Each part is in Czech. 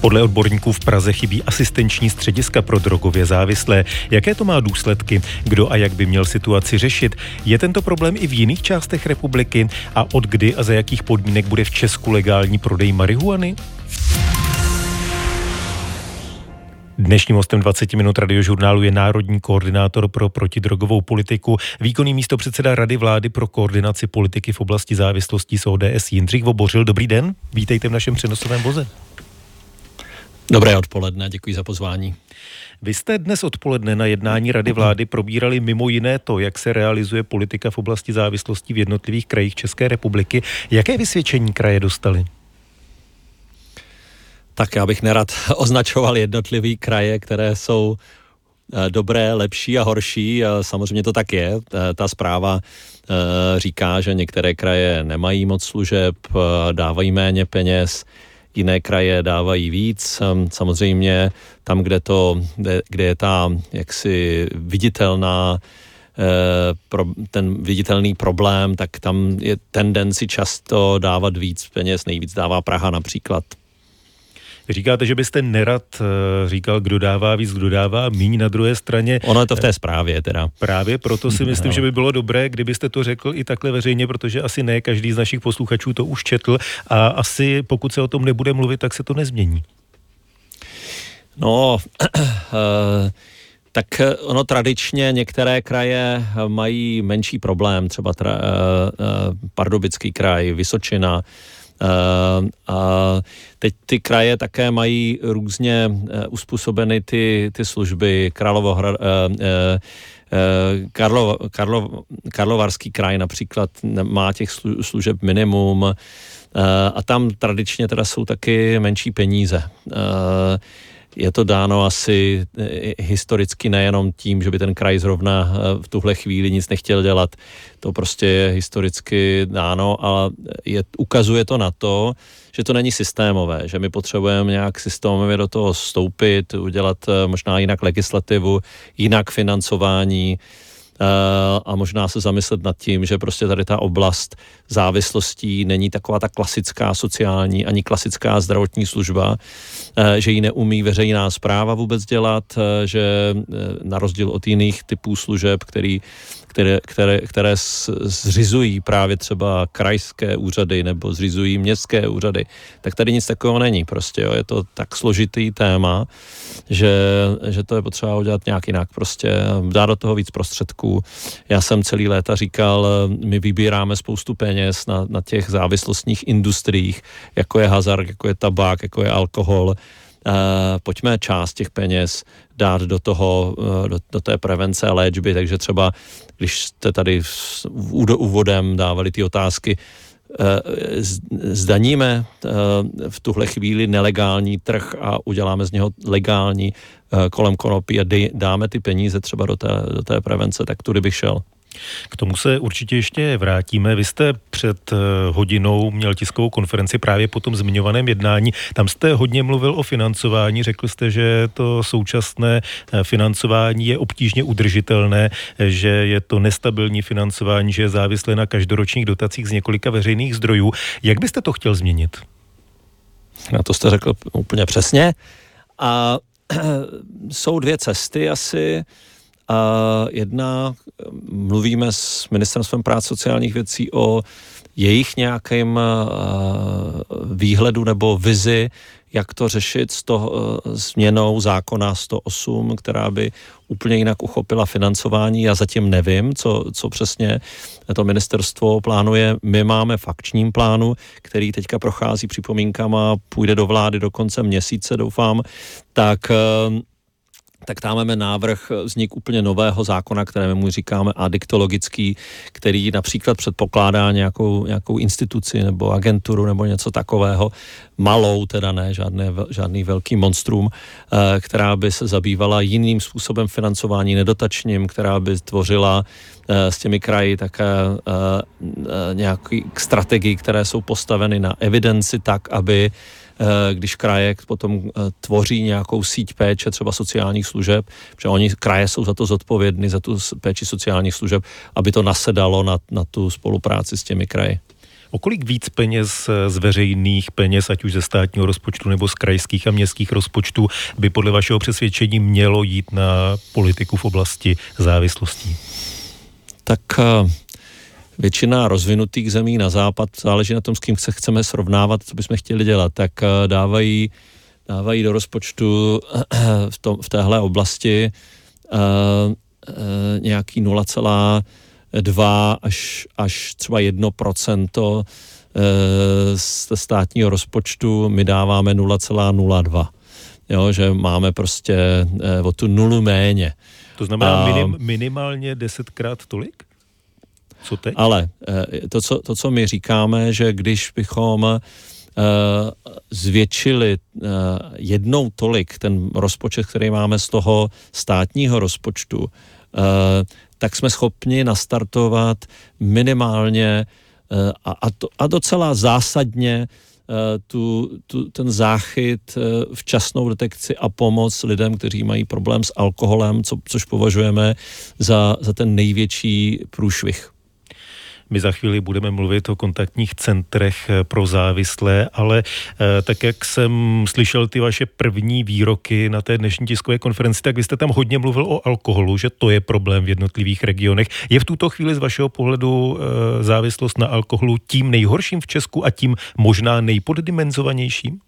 Podle odborníků v Praze chybí asistenční střediska pro drogově závislé. Jaké to má důsledky? Kdo a jak by měl situaci řešit? Je tento problém i v jiných částech republiky? A od kdy a za jakých podmínek bude v Česku legální prodej marihuany? Dnešním hostem 20 minut radiožurnálu je národní koordinátor pro protidrogovou politiku, výkonný místo předseda Rady vlády pro koordinaci politiky v oblasti závislostí z ODS Jindřich Vobořil. Dobrý den, vítejte v našem přenosovém voze. Dobré odpoledne, děkuji za pozvání. Vy jste dnes odpoledne na jednání Rady vlády probírali mimo jiné to, jak se realizuje politika v oblasti závislostí v jednotlivých krajích České republiky. Jaké vysvědčení kraje dostali? Tak já bych nerad označoval jednotlivý kraje, které jsou eh, dobré, lepší a horší. Samozřejmě to tak je. Eh, ta zpráva eh, říká, že některé kraje nemají moc služeb, dávají méně peněz, jiné kraje dávají víc. Samozřejmě tam, kde, to, kde je ta jaksi viditelná ten viditelný problém, tak tam je tendenci často dávat víc peněz, nejvíc dává Praha například Říkáte, že byste nerad eh, říkal, kdo dává víc, kdo dává míň na druhé straně. Ono je to v té zprávě teda. Právě proto si myslím, no. že by bylo dobré, kdybyste to řekl i takhle veřejně, protože asi ne každý z našich posluchačů to už četl a asi pokud se o tom nebude mluvit, tak se to nezmění. No, tak ono tradičně některé kraje mají menší problém, třeba tra, Pardubický kraj, Vysočina, a teď ty kraje také mají různě uh, uspůsobeny ty, ty služby. Královo, uh, Karlo, Karlo, Karlovarský kraj například má těch služeb minimum a tam tradičně teda jsou taky menší peníze je to dáno asi eh, historicky nejenom tím, že by ten kraj zrovna eh, v tuhle chvíli nic nechtěl dělat. To prostě je historicky dáno, ale je, ukazuje to na to, že to není systémové, že my potřebujeme nějak systémově do toho vstoupit, udělat eh, možná jinak legislativu, jinak financování, Eh, a možná se zamyslet nad tím, že prostě tady ta oblast závislostí není taková ta klasická sociální ani klasická zdravotní služba, eh, že ji neumí veřejná zpráva vůbec dělat, eh, že na rozdíl od jiných typů služeb, který které, které, které zřizují právě třeba krajské úřady nebo zřizují městské úřady, tak tady nic takového není prostě, jo. je to tak složitý téma, že, že to je potřeba udělat nějak jinak, prostě dát do toho víc prostředků. Já jsem celý léta říkal, my vybíráme spoustu peněz na, na těch závislostních industriích, jako je hazard, jako je tabák, jako je alkohol, pojďme část těch peněz dát do toho, uh, do, do té prevence a léčby, takže třeba když jste tady úvodem dávali ty otázky, eh, zdaníme eh, v tuhle chvíli nelegální trh a uděláme z něho legální eh, kolem konopí a dáme ty peníze třeba do té, do té prevence, tak tudy bych šel. K tomu se určitě ještě vrátíme. Vy jste před eh, hodinou měl tiskovou konferenci právě po tom zmiňovaném jednání. Tam jste hodně mluvil o financování. Řekl jste, že to současné eh, financování je obtížně udržitelné, že je to nestabilní financování, že je závislé na každoročních dotacích z několika veřejných zdrojů. Jak byste to chtěl změnit? Na to jste řekl úplně přesně. A jsou dvě cesty asi. Jedna, mluvíme s Ministerstvem práce sociálních věcí o jejich nějakém výhledu nebo vizi, jak to řešit s toho změnou zákona 108, která by úplně jinak uchopila financování. Já zatím nevím, co, co přesně to ministerstvo plánuje. My máme fakčním plánu, který teďka prochází připomínkama, půjde do vlády do konce měsíce, doufám, tak tak tam máme návrh vznik úplně nového zákona, kterému říkáme adiktologický, který například předpokládá nějakou, nějakou instituci nebo agenturu nebo něco takového, malou, teda ne, žádné, žádný velký monstrum, eh, která by se zabývala jiným způsobem financování nedotačním, která by tvořila eh, s těmi kraji také eh, nějaké strategii, které jsou postaveny na evidenci tak, aby Eh, když kraje potom eh, tvoří nějakou síť péče, třeba sociálních služeb, protože oni, kraje jsou za to zodpovědní, za tu péči sociálních služeb, aby to nasedalo na, na tu spolupráci s těmi kraji. O kolik víc peněz z veřejných peněz, ať už ze státního rozpočtu nebo z krajských a městských rozpočtů, by podle vašeho přesvědčení mělo jít na politiku v oblasti závislostí? Tak eh, většina rozvinutých zemí na západ, záleží na tom, s kým se chceme srovnávat, co bychom chtěli dělat, tak eh, dávají, dávají do rozpočtu v, tom, v téhle oblasti uh, uh, nějaký 0,2 až, až třeba 1 procento z státního rozpočtu, my dáváme 0,02. Jo, že máme prostě o tu nulu méně. To znamená minim, minimálně desetkrát tolik? Co teď? Ale eh, to co, to, co my říkáme, že když bychom eh, zvětšili eh, jednou tolik ten rozpočet, který máme z toho státního rozpočtu, tak jsme schopni nastartovat minimálně a, to, a docela zásadně tu, tu, ten záchyt, včasnou detekci a pomoc lidem, kteří mají problém s alkoholem, co, což považujeme za, za ten největší průšvih. My za chvíli budeme mluvit o kontaktních centrech eh, pro závislé, ale eh, tak jak jsem slyšel ty vaše první výroky na té dnešní tiskové konferenci, tak vy jste tam hodně mluvil o alkoholu, že to je problém v jednotlivých regionech. Je v tuto chvíli z vašeho pohledu eh, závislost na alkoholu tím nejhorším v Česku a tím možná nejpoddimenzovanějším?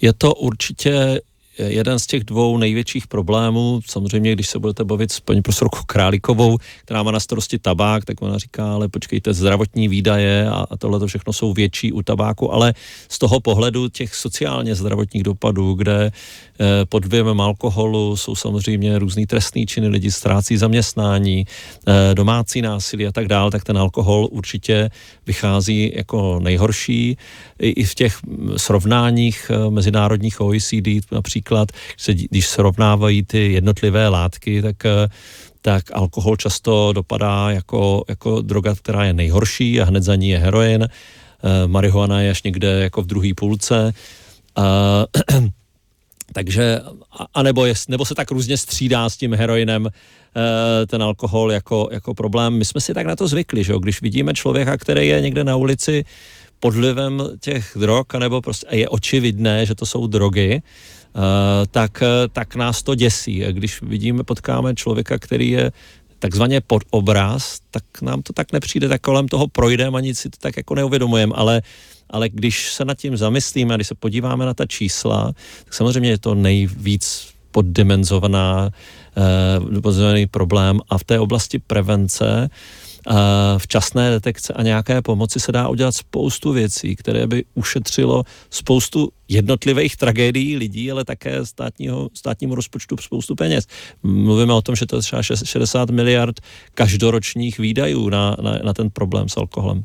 Je to určitě jeden z těch dvou největších problémů, samozřejmě, když se budete bavit s paní profesorkou Králíkovou, která má na starosti tabák, tak ona říká, ale počkejte, zdravotní výdaje a, a tohle to všechno jsou větší u tabáku, ale z toho pohledu těch sociálně zdravotních dopadů, kde eh, pod vlivem alkoholu jsou samozřejmě různý trestný činy, lidi ztrácí zaměstnání, eh, domácí násilí a tak dále, tak ten alkohol určitě vychází jako nejhorší. I, i v těch srovnáních eh, mezinárodních OECD například například, když srovnávají ty jednotlivé látky, tak tak alkohol často dopadá jako, jako droga, která je nejhorší a hned za ní je heroin. E, marihuana je až někde jako v druhé půlce. E, takže, anebo je, nebo se tak různě střídá s tím heroinem ten alkohol jako, jako problém. My jsme si tak na to zvykli, že jo? když vidíme člověka, který je někde na ulici pod vlivem těch drog, anebo prostě je očividné, že to jsou drogy, Eh, tak, eh, tak nás to děsí. Když vidíme, potkáme člověka, který je takzvaně pod obraz, tak nám to tak nepřijde, tak kolem toho projdeme a nic si to tak jako neuvědomujeme, ale ale když se nad tím zamyslíme, když se podíváme na ta čísla, tak samozřejmě je to nejvíc poddimenzovaná uh, problém a v té oblasti prevence včasné detekce a nějaké pomoci se dá udělat spoustu věcí, které by ušetřilo spoustu jednotlivých tragédií lidí, ale také státního, státnímu rozpočtu spoustu peněz. Mluvíme o tom, že to je třeba 60 miliard každoročních výdajů na, na, na ten problém s alkoholem.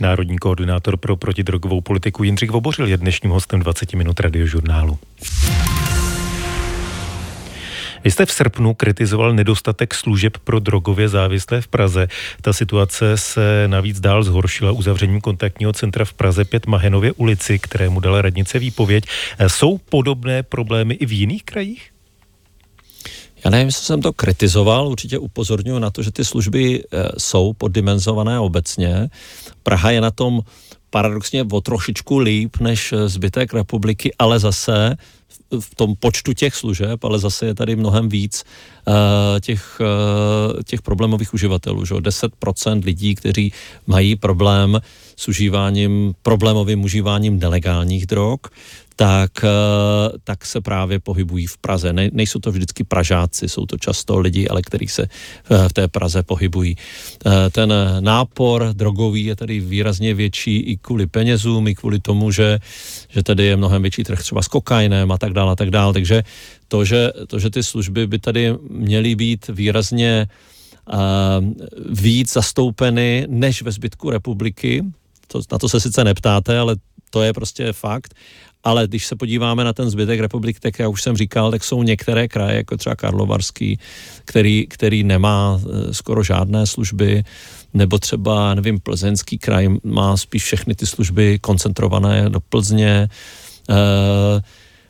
Národní koordinátor pro protidrogovou politiku Jindřich Vobořil je dnešním hostem 20 minut radiožurnálu. Vy jste v srpnu kritizoval nedostatek služeb pro drogově závislé v Praze. Ta situace se navíc dál zhoršila uzavřením kontaktního centra v Praze 5 Mahenově ulici, kterému dala radnice výpověď. Jsou podobné problémy i v jiných krajích? Já nevím, jestli jsem to kritizoval, určitě upozorňuji na to, že ty služby eh, jsou poddimenzované obecně. Praha je na tom paradoxně o trošičku líp než eh, zbytek republiky, ale zase v tom počtu těch služeb, ale zase je tady mnohem víc těch, uh, těch problémových uživatelů. Že? 10% lidí, kteří mají problém s užíváním, problémovým užíváním nelegálních drog, tak, eh, tak se právě pohybují v Praze. Ne, nejsou to vždycky Pražáci, jsou to často lidi, ale kteří se v té Praze pohybují. Ten nápor drogový je tady výrazně větší i kvůli penězům, i kvůli tomu, že, že tady je mnohem větší trh třeba s kokainem a tak dále a tak dále. Takže to že, to, že ty služby by tady měly být výrazně uh, víc zastoupeny než ve zbytku republiky, to, na to se sice neptáte, ale to je prostě fakt. Ale když se podíváme na ten zbytek republiky, tak já už jsem říkal, tak jsou některé kraje, jako třeba Karlovarský, který, který nemá e, skoro žádné služby, nebo třeba, nevím, Plzeňský kraj má spíš všechny ty služby koncentrované do Plzně, e,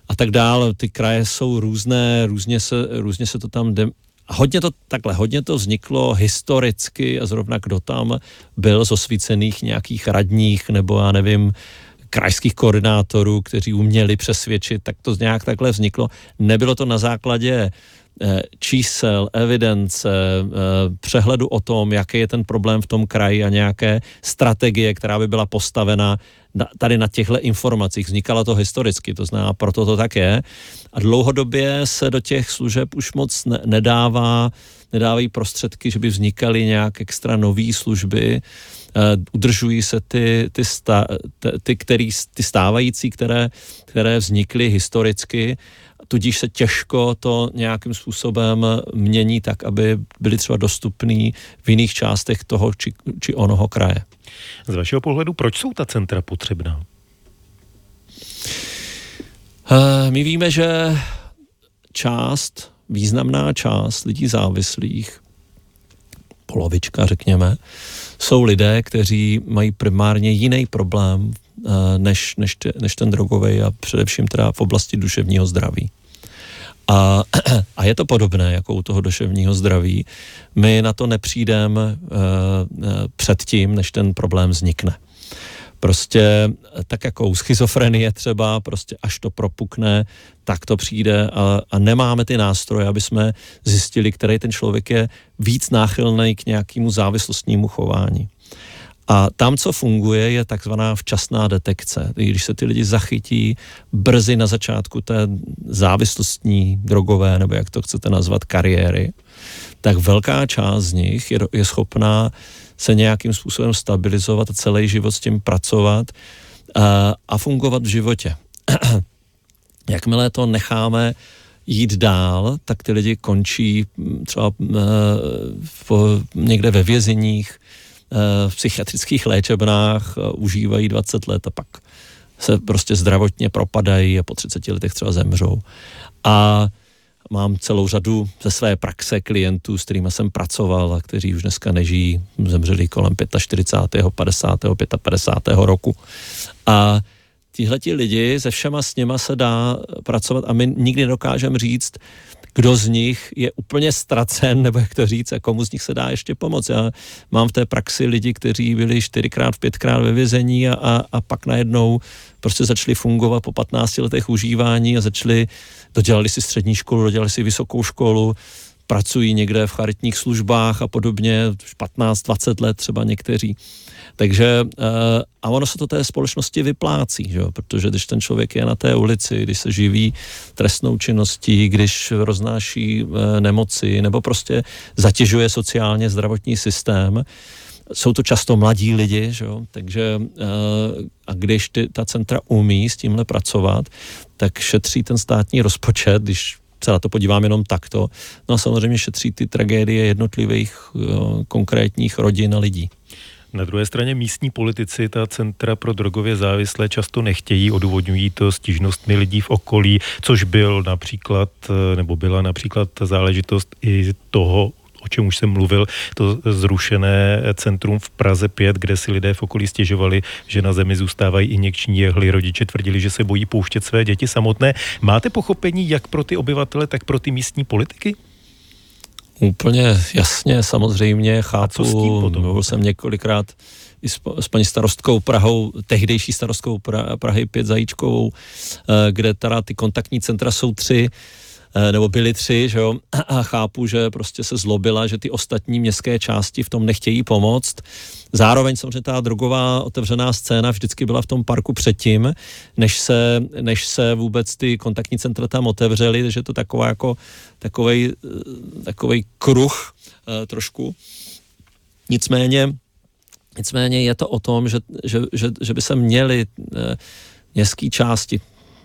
a tak dále. Ty kraje jsou různé, různě se, různě se to tam de, hodně to takhle, hodně to vzniklo historicky a zrovna kdo tam byl z osvícených nějakých radních nebo já nevím, krajských koordinátorů, kteří uměli přesvědčit, tak to nějak takhle vzniklo. Nebylo to na základě čísel, evidence, eh, přehledu o tom, jaký je ten problém v tom kraji a nějaké strategie, která by byla postavena tady na těchto informacích. Vznikalo to historicky, to znamená, proto to tak je. A dlouhodobě se do těch služeb už moc ne- nedává, nedávají prostředky, že by vznikaly nějak extra nové služby. Uh, udržují se ty, ty, sta, ty, který, ty stávající, které, které vznikly historicky, tudíž se těžko to nějakým způsobem mění tak, aby byly třeba dostupný v jiných částech toho či, či onoho kraje. Z vašeho pohledu, proč jsou ta centra potřebná? Uh, my víme, že část, významná část lidí závislých, polovička řekněme, jsou lidé, kteří mají primárně jiný problém uh, než, než, te, než ten drogový a především teda v oblasti duševního zdraví. A, a je to podobné jako u toho duševního zdraví. My na to nepřijdeme uh, předtím, než ten problém vznikne. Prostě tak jako u schizofrenie třeba, prostě až to propukne, tak to přijde a, a nemáme ty nástroje, aby jsme zjistili, který ten člověk je víc náchylný k nějakému závislostnímu chování. A tam, co funguje, je takzvaná včasná detekce. Když se ty lidi zachytí brzy na začátku té závislostní, drogové, nebo jak to chcete nazvat, kariéry, tak velká část z nich je, je schopná se nějakým způsobem stabilizovat a celý život s tím pracovat a, a fungovat v životě. Jakmile to necháme jít dál, tak ty lidi končí třeba v, někde ve vězeních, v psychiatrických léčebnách eh, užívají 20 let a pak se prostě zdravotně propadají a po 30 letech třeba zemřou. A mám celou řadu ze své praxe klientů, s kterými jsem pracoval a kteří už dneska nežijí, zemřeli kolem 45., 50., 55. roku. A tihle lidi, se všema s něma se dá pracovat a my nikdy nedokážeme říct, kdo z nich je úplně ztracen, nebo jak to říct, a komu z nich se dá ještě pomoct. Já mám v té praxi lidi, kteří byli čtyřikrát, pětkrát ve vězení a, a, a pak najednou prostě začali fungovat po 15 letech užívání a začali, dodělali si střední školu, dodělali si vysokou školu, pracují někde v charitních službách a podobně, 15-20 let třeba někteří. Takže eh, a ono se to té společnosti vyplácí, že protože když ten člověk je na té ulici, když se živí trestnou činností, když roznáší eh, nemoci nebo prostě zatěžuje sociálně zdravotní systém, jsou to často mladí lidi, že jo? takže eh, a když ty, ta centra umí s tímhle pracovat, tak šetří ten státní rozpočet, když se na to podívám jenom takto. No a samozřejmě šetří ty tragédie jednotlivých konkrétních rodin a lidí. Na druhé straně místní politici ta centra pro drogově závislé často nechtějí, odůvodňují to stížnostmi lidí v okolí, což byl například, nebo byla například záležitost i toho, o čem už jsem mluvil, to zrušené centrum v Praze 5, kde si lidé v okolí stěžovali, že na zemi zůstávají injekční jehly. Rodiče tvrdili, že se bojí pouštět své děti samotné. Máte pochopení jak pro ty obyvatele, tak pro ty místní politiky? Úplně jasně, samozřejmě, chápu. Mluvil jsem několikrát i s, s paní starostkou Prahou, tehdejší starostkou Prahy Pět Zajíčkovou, eh, kde teda ty kontaktní centra jsou tři, nebo byli tři, že jo, a chápu, že prostě se zlobila, že ty ostatní městské části v tom nechtějí pomoct. Zároveň samozřejmě ta drogová otevřená scéna vždycky byla v tom parku předtím, než se, než se vůbec ty kontaktní centra tam otevřely, takže to taková jako takovej, eh, takovej kruh eh, trošku. Nicméně, nicméně je to o tom, že, že, že, že by se měly městské části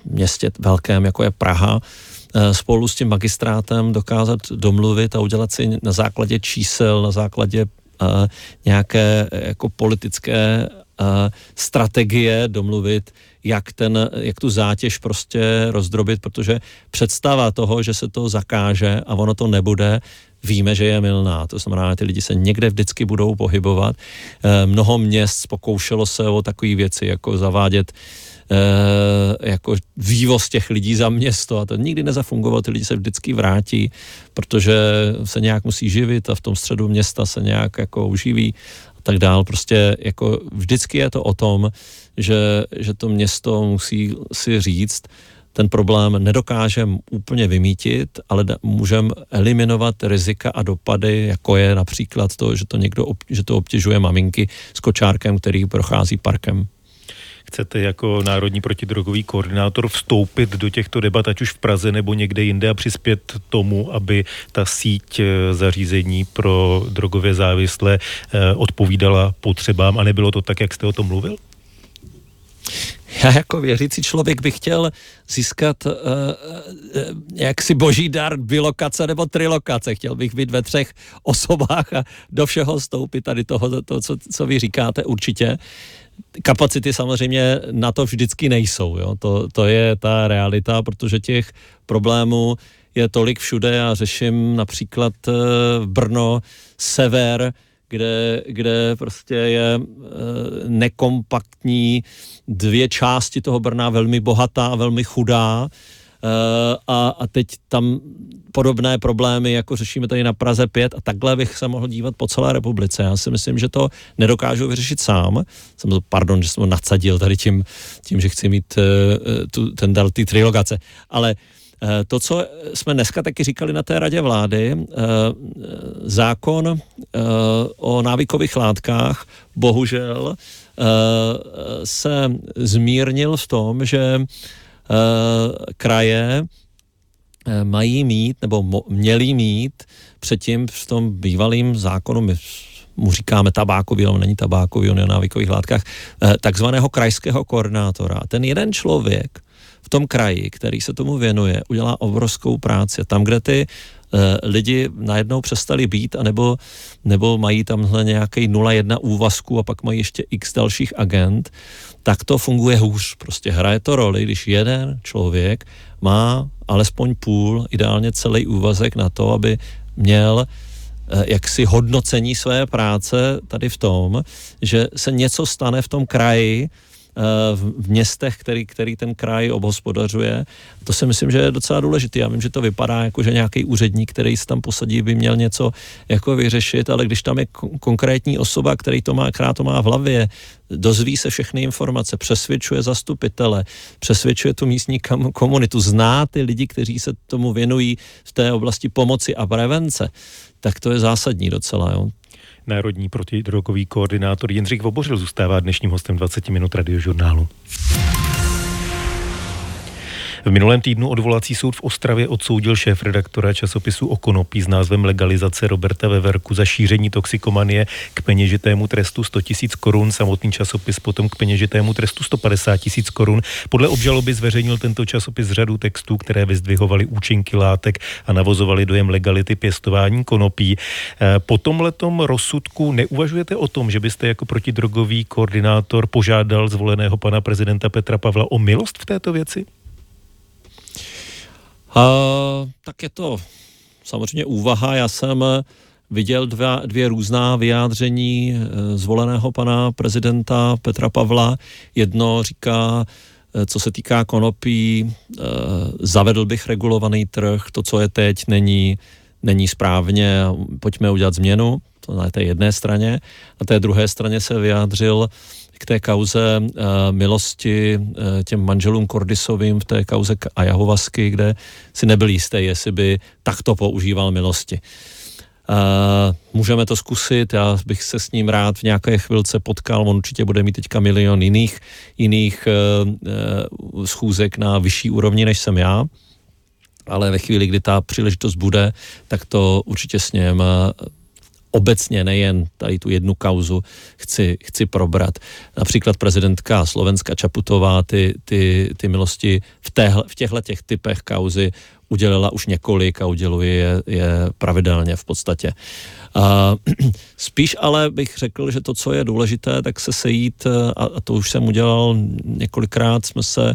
městě velkém, jako je Praha, Eh, spolu s tím magistrátem dokázat domluvit a udělat si na základě čísel, na základě uh, nějaké jako politické uh, strategie domluvit, jak, ten, jak tu zátěž prostě rozdrobit, protože představa toho, že se to zakáže a ono to nebude, víme, že je milná. To znamená, ty lidi se někde vždycky budou pohybovat. Mnoho měst pokoušelo se o takové věci, jako zavádět e, jako vývoz těch lidí za město a to nikdy nezafungovalo, ty lidi se vždycky vrátí, protože se nějak musí živit a v tom středu města se nějak jako uživí a tak dál. Prostě jako vždycky je to o tom, že, že to město musí si říct, ten problém nedokážeme úplně vymítit, ale můžeme eliminovat rizika a dopady, jako je například to, že to někdo, že to obtěžuje maminky s kočárkem, který prochází parkem. Chcete jako národní protidrogový koordinátor vstoupit do těchto debat, ať už v Praze nebo někde jinde a přispět tomu, aby ta síť eh, zařízení pro drogově závislé eh, odpovídala potřebám a nebylo to tak, jak jste o tom mluvil? já jako věřící člověk bych chtěl získat uh, jaksi boží dar bilokace nebo trilokace. Chtěl bych být ve třech osobách a do všeho stoupit tady toho, to, co, co vy říkáte určitě. Kapacity samozřejmě na to vždycky nejsou. Jo? To, to je ta realita, protože těch problémů je tolik všude. Já řeším například uh, Brno, sever, kde, kde prostě je e, nekompaktní dvě části toho Brna, velmi bohatá a velmi chudá. E, a, a teď tam podobné problémy, jako řešíme tady na Praze 5 a takhle bych se mohl dívat po celé republice. Já si myslím, že to nedokážu vyřešit sám. Jsem to, pardon, že jsem ho nadsadil tady tím, tím že chci mít uh, tu, ten dal ty trilogace. Ale Eh, to, co jsme dneska taky říkali na té radě vlády, eh, zákon eh, o návykových látkách bohužel se zmírnil v tom, že kraje mají mít, nebo měli mít předtím v tom bývalým zákonu, my mu říkáme tabákový, ale není tabákový, on je o návykových látkách, takzvaného krajského koordinátora. Ten jeden člověk v tom kraji, který se tomu věnuje, udělá obrovskou práci. Tam, kde ty lidi najednou přestali být, anebo, nebo mají tamhle nějaký 0,1 úvazku a pak mají ještě x dalších agent, tak to funguje hůř. Prostě hraje to roli, když jeden člověk má alespoň půl, ideálně celý úvazek na to, aby měl eh, jaksi hodnocení své práce tady v tom, že se něco stane v tom kraji, v městech, který, který ten kraj obhospodařuje. To si myslím, že je docela důležité. Já vím, že to vypadá jako, že nějaký úředník, který se tam posadí, by měl něco jako vyřešit, ale když tam je konkrétní osoba, který to má, která to má v hlavě, dozví se všechny informace, přesvědčuje zastupitele, přesvědčuje tu místní komunitu, zná ty lidi, kteří se tomu věnují v té oblasti pomoci a prevence, tak to je zásadní docela. Jo. Národní protidrogový koordinátor Jindřich Vobořil zůstává dnešním hostem 20 minut radiožurnálu. V minulém týdnu odvolací soud v Ostravě odsoudil šéf redaktora časopisu o konopí s názvem Legalizace Roberta Veverku za šíření toxikomanie k peněžitému trestu 100 tisíc korun. Samotný časopis potom k peněžitému trestu 150 tisíc korun. Podle obžaloby zveřejnil tento časopis řadu textů, které vyzdvihovaly účinky látek a navozovaly dojem legality pěstování konopí. Eh, po tomhletom rozsudku neuvažujete o tom, že byste jako protidrogový koordinátor požádal zvoleného pana prezidenta Petra Pavla o milost v této věci? Uh, tak je to samozřejmě úvaha. Já jsem viděl dva, dvě různá vyjádření eh, zvoleného pana prezidenta Petra Pavla. Jedno říká, eh, co se týká konopí, eh, zavedl bych regulovaný trh, to, co je teď, není, není správně, pojďme udělat změnu, to na té jedné straně. Na té druhé straně se vyjádřil k té kauze uh, milosti uh, těm manželům Kordisovým v té kauze Ajahovasky, kde si nebyl jistý, jestli by takto používal milosti. Uh, můžeme to zkusit, já bych se s ním rád v nějaké chvilce potkal, on určitě bude mít teďka milion jiných, jiných uh, uh, schůzek na vyšší úrovni, než jsem já, ale ve chvíli, kdy ta příležitost bude, tak to určitě s ním obecně nejen tady tu jednu kauzu chci, chci probrat. Například prezidentka Slovenska Čaputová ty, ty, ty milosti v, téhle, v těchto těch typech kauzy udělala už několik a uděluje je, je pravidelně v podstatě. A, spíš ale bych řekl, že to, co je důležité, tak se sejít, a, a to už jsem udělal několikrát, jsme se,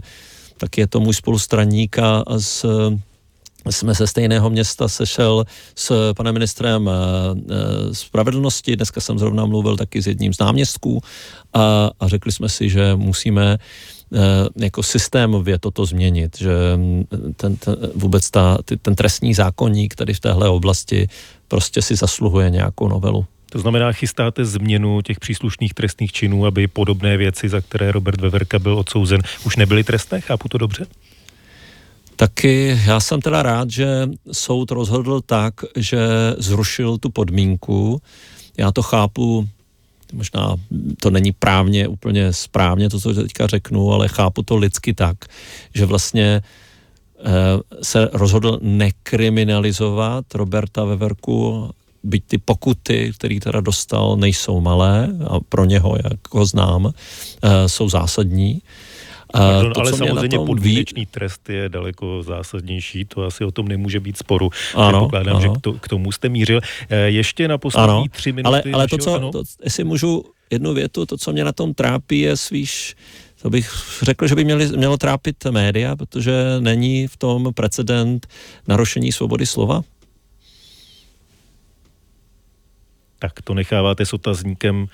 tak je to můj spolustraník a, a s jsme ze stejného města sešel s panem ministrem spravedlnosti, dneska jsem zrovna mluvil taky s jedním z náměstků a, a řekli jsme si, že musíme jako systémově toto změnit, že ten, ten, vůbec ta, ten trestní zákonník tady v téhle oblasti prostě si zasluhuje nějakou novelu. To znamená, chystáte změnu těch příslušných trestných činů, aby podobné věci, za které Robert Veverka byl odsouzen, už nebyly trestné? Chápu to dobře? Taky já jsem teda rád, že soud rozhodl tak, že zrušil tu podmínku. Já to chápu, možná to není právně úplně správně, to, co teďka řeknu, ale chápu to lidsky tak, že vlastně eh, se rozhodl nekriminalizovat Roberta Veverku byť ty pokuty, které teda dostal, nejsou malé a pro něho, jak ho znám, eh, jsou zásadní. Pardon, to, ale samozřejmě podmínečný ví... trest je daleko zásadnější, to asi o tom nemůže být sporu. Ano, Předpokládám, ano. že k, to, k tomu jste mířil. Eh, ještě na poslední ano, tři minuty. Ale, ale to, co, to, jestli můžu jednu větu, to, co mě na tom trápí, je spíš to bych řekl, že by měli, mělo trápit média, protože není v tom precedent narušení svobody slova. Tak to necháváte s otazníkem,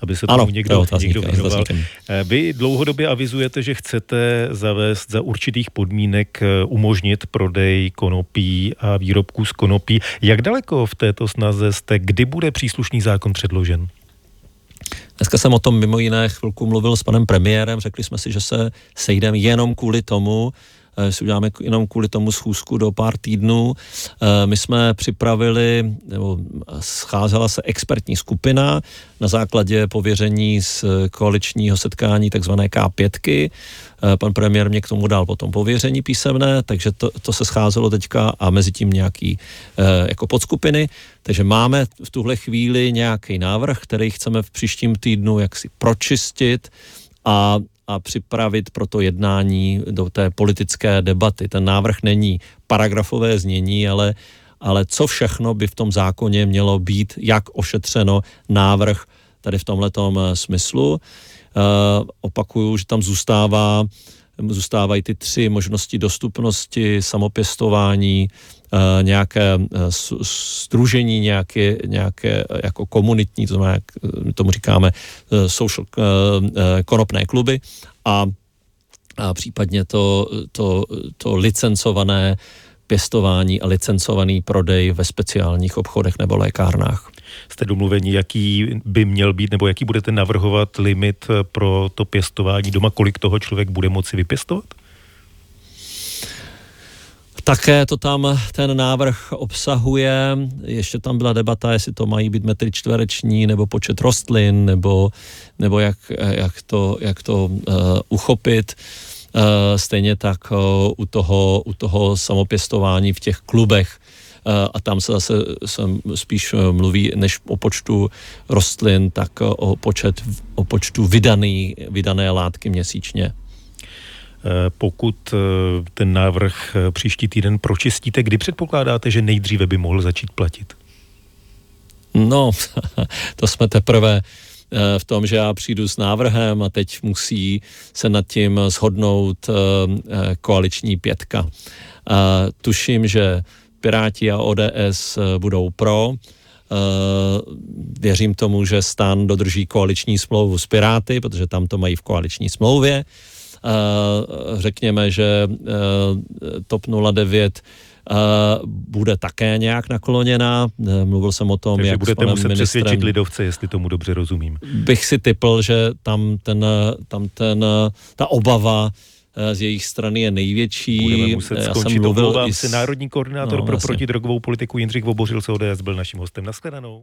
aby se tomu ano, někdo, někdo věnoval. Eh, vy dlouhodobě avizujete, že chcete zavést za určitých podmínek eh, umožnit prodej konopí a výrobků z konopí. Jak daleko v této snaze jste? Kdy bude příslušný zákon předložen? Dneska jsem o tom mimo jiné chvilku mluvil s panem premiérem, řekli jsme si, že se sejdeme jenom kvůli tomu, si uděláme jenom kvůli tomu schůzku do pár týdnů. Eh, my jsme připravili, nebo scházela se expertní skupina na základě pověření z koaličního setkání takzvané K5. Eh, pan premiér mě k tomu dal potom pověření písemné, takže to, to se scházelo teďka a mezi tím nějaký jako podskupiny. Takže máme v tuhle chvíli nějaký návrh, který chceme v příštím týdnu jaksi pročistit a a připravit pro to jednání do té politické debaty. Ten návrh není paragrafové znění, ale, ale co všechno by v tom zákoně mělo být, jak ošetřeno návrh tady v tomhletom eh, smyslu. Uh, opakuju, že tam zůstává zůstávají ty tři možnosti dostupnosti, samopěstování, nějaké stružení, eh, nějaké, nějaké eh, jako komunitní, to znamená, jak tomu říkáme, social konopné kluby a, a případně to, to, to licencované pěstování a licencovaný prodej ve speciálních obchodech nebo lékárnách. Jste domluveni, jaký by měl být, nebo jaký budete navrhovat limit pro to pěstování doma, kolik toho člověk bude moci vypěstovat? Také to tam ten návrh obsahuje, ještě tam byla debata, jestli to mají být metry čtvereční, nebo počet rostlin, nebo, nebo jak, jak to, jak to uh, uchopit. Uh, stejně tak uh, u, toho, u toho samopěstování v těch klubech, a tam se zase jsem spíš mluví než o počtu rostlin, tak o, počet, o počtu vydaný, vydané látky měsíčně. Eh, pokud eh, ten návrh eh, příští týden pročistíte, kdy předpokládáte, že nejdříve by mohl začít platit? No, to jsme teprve v tom, že já přijdu s návrhem a teď musí se nad tím shodnout koaliční pětka. Tuším, že Piráti a ODS budou pro. Věřím tomu, že stan dodrží koaliční smlouvu s Piráty, protože tam to mají v koaliční smlouvě. Řekněme, že e, TOP 09 e, bude také nějak nakloněná. Mluvil jsem o tom, Takže jak budete s muset ministrem, přesvědčit lidovce, jestli tomu dobře rozumím. Bych si typl, že tam, ten, tam ten, ta obava z jejich strany je největší. Budeme muset Já skončit. Jsem mluvil i s... Národní koordinátor no, pro jasně. protidrogovou politiku Jindřich Vobořil z ODS byl naším hostem. Naschledanou.